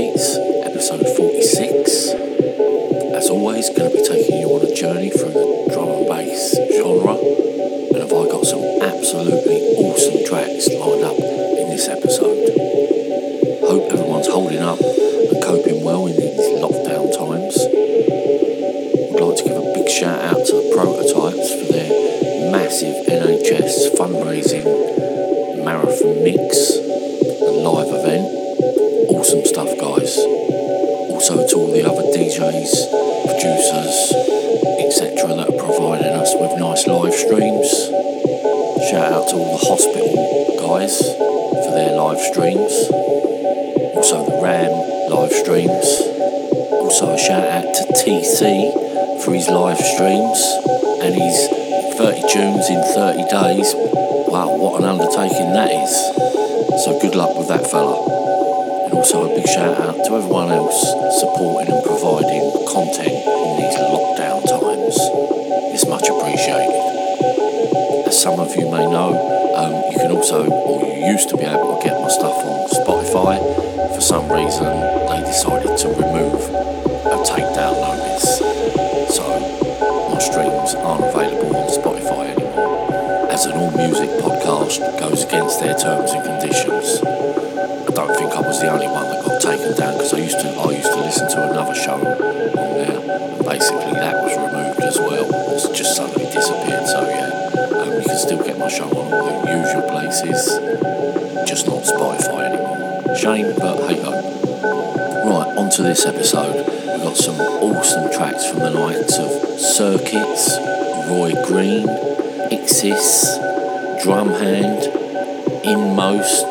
Beats, to everyone else supporting and providing content in these lockdown times. It's much appreciated. As some of you may know, um, you can also, or you used to be able to get my stuff on Spotify. For some reason, they decided to remove a takedown notice. So my streams aren't available on Spotify anymore. As an all music podcast goes against their terms and this episode. We've got some awesome tracks from the likes of Circuits, Roy Green, Ixis, Drumhand, Inmost,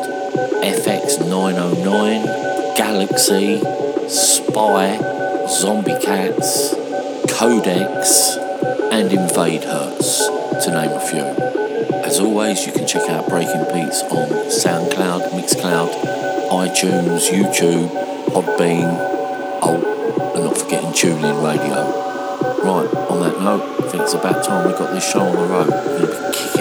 FX909, Galaxy, Spy, Zombie Cats, Codex, and Invade Hertz, to name a few. As always, you can check out Breaking Beats on SoundCloud, Mixcloud, iTunes, YouTube, Podbean, forgetting TuneIn Radio. Right, on that note, I think it's about time we got this show on the road.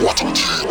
What? a